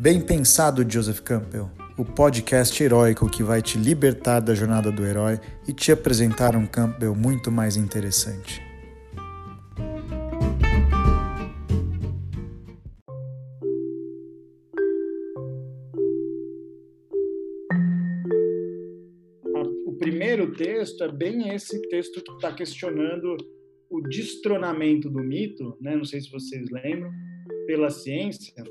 Bem pensado, Joseph Campbell, o podcast heróico que vai te libertar da jornada do herói e te apresentar um Campbell muito mais interessante. O primeiro texto é bem esse texto que está questionando o destronamento do mito, né? não sei se vocês lembram, pela ciência,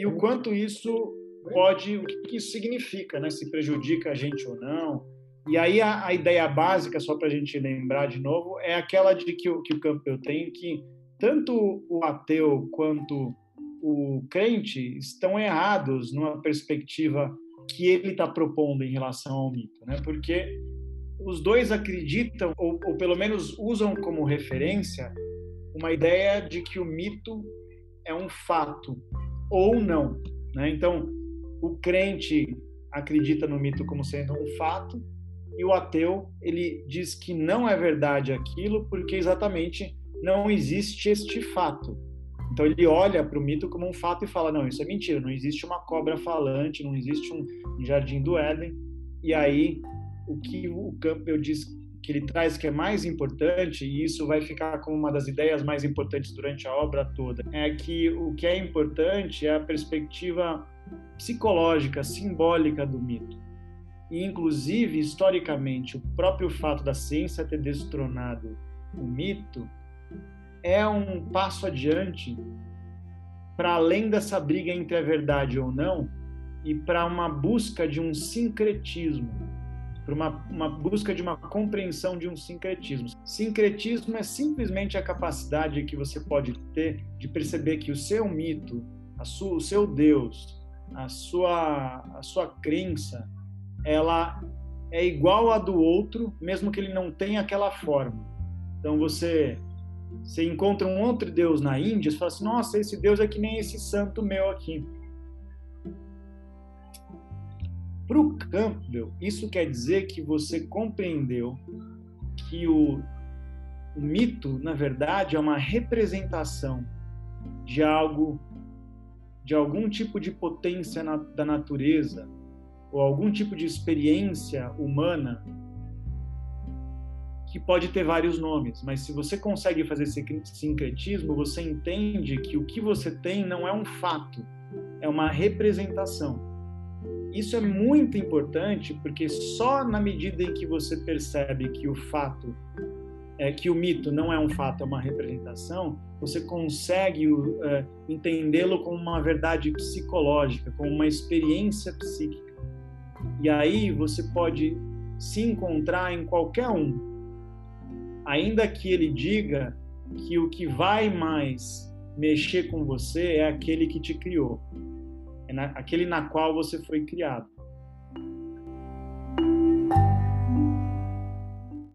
e o quanto isso pode, o que isso significa, né? se prejudica a gente ou não. E aí a, a ideia básica, só para a gente lembrar de novo, é aquela de que, o, que o Campbell tem, que tanto o ateu quanto o crente estão errados numa perspectiva que ele está propondo em relação ao mito, né? Porque os dois acreditam, ou, ou pelo menos usam como referência, uma ideia de que o mito é um fato ou não. Né? Então, o crente acredita no mito como sendo um fato e o ateu ele diz que não é verdade aquilo porque exatamente não existe este fato. Então ele olha para o mito como um fato e fala não isso é mentira, não existe uma cobra falante, não existe um jardim do Éden. E aí o que o Campbell diz que ele traz que é mais importante, e isso vai ficar como uma das ideias mais importantes durante a obra toda, é que o que é importante é a perspectiva psicológica, simbólica do mito. E, inclusive, historicamente, o próprio fato da ciência ter destronado o mito é um passo adiante para além dessa briga entre a verdade ou não e para uma busca de um sincretismo para uma, uma busca de uma compreensão de um sincretismo. Sincretismo é simplesmente a capacidade que você pode ter de perceber que o seu mito, sua, o seu Deus, a sua, a sua crença, ela é igual à do outro, mesmo que ele não tenha aquela forma. Então você você encontra um outro Deus na Índia, você fala assim, nossa, esse Deus é que nem esse santo meu aqui. Para o Campbell, isso quer dizer que você compreendeu que o, o mito, na verdade, é uma representação de algo, de algum tipo de potência na, da natureza ou algum tipo de experiência humana que pode ter vários nomes, mas se você consegue fazer esse sincretismo, você entende que o que você tem não é um fato, é uma representação. Isso é muito importante porque só na medida em que você percebe que o fato é que o mito não é um fato, é uma representação, você consegue uh, entendê-lo como uma verdade psicológica, como uma experiência psíquica. E aí você pode se encontrar em qualquer um, ainda que ele diga que o que vai mais mexer com você é aquele que te criou é na, aquele na qual você foi criado.